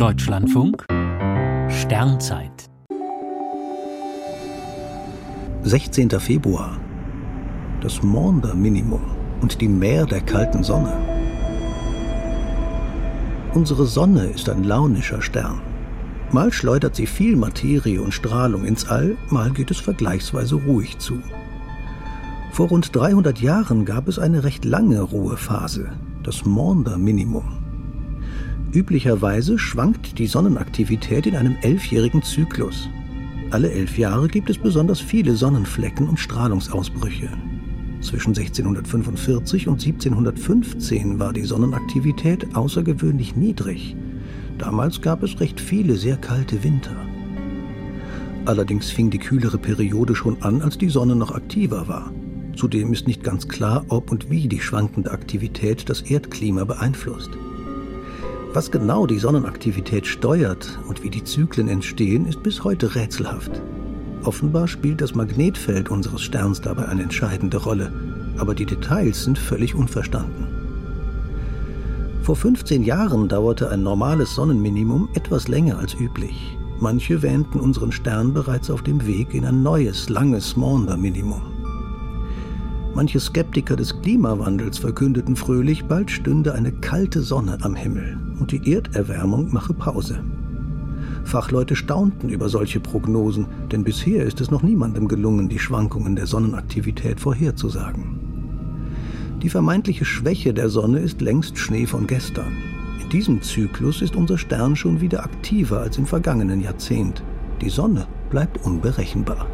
Deutschlandfunk Sternzeit 16. Februar. Das Maunder-Minimum und die Meer der kalten Sonne. Unsere Sonne ist ein launischer Stern. Mal schleudert sie viel Materie und Strahlung ins All, mal geht es vergleichsweise ruhig zu. Vor rund 300 Jahren gab es eine recht lange Ruhephase, das Maunder-Minimum. Üblicherweise schwankt die Sonnenaktivität in einem elfjährigen Zyklus. Alle elf Jahre gibt es besonders viele Sonnenflecken und Strahlungsausbrüche. Zwischen 1645 und 1715 war die Sonnenaktivität außergewöhnlich niedrig. Damals gab es recht viele sehr kalte Winter. Allerdings fing die kühlere Periode schon an, als die Sonne noch aktiver war. Zudem ist nicht ganz klar, ob und wie die schwankende Aktivität das Erdklima beeinflusst. Was genau die Sonnenaktivität steuert und wie die Zyklen entstehen, ist bis heute rätselhaft. Offenbar spielt das Magnetfeld unseres Sterns dabei eine entscheidende Rolle, aber die Details sind völlig unverstanden. Vor 15 Jahren dauerte ein normales Sonnenminimum etwas länger als üblich. Manche wähnten unseren Stern bereits auf dem Weg in ein neues, langes Maunder-Minimum. Manche Skeptiker des Klimawandels verkündeten fröhlich, bald stünde eine kalte Sonne am Himmel und die Erderwärmung mache Pause. Fachleute staunten über solche Prognosen, denn bisher ist es noch niemandem gelungen, die Schwankungen der Sonnenaktivität vorherzusagen. Die vermeintliche Schwäche der Sonne ist längst Schnee von gestern. In diesem Zyklus ist unser Stern schon wieder aktiver als im vergangenen Jahrzehnt. Die Sonne bleibt unberechenbar.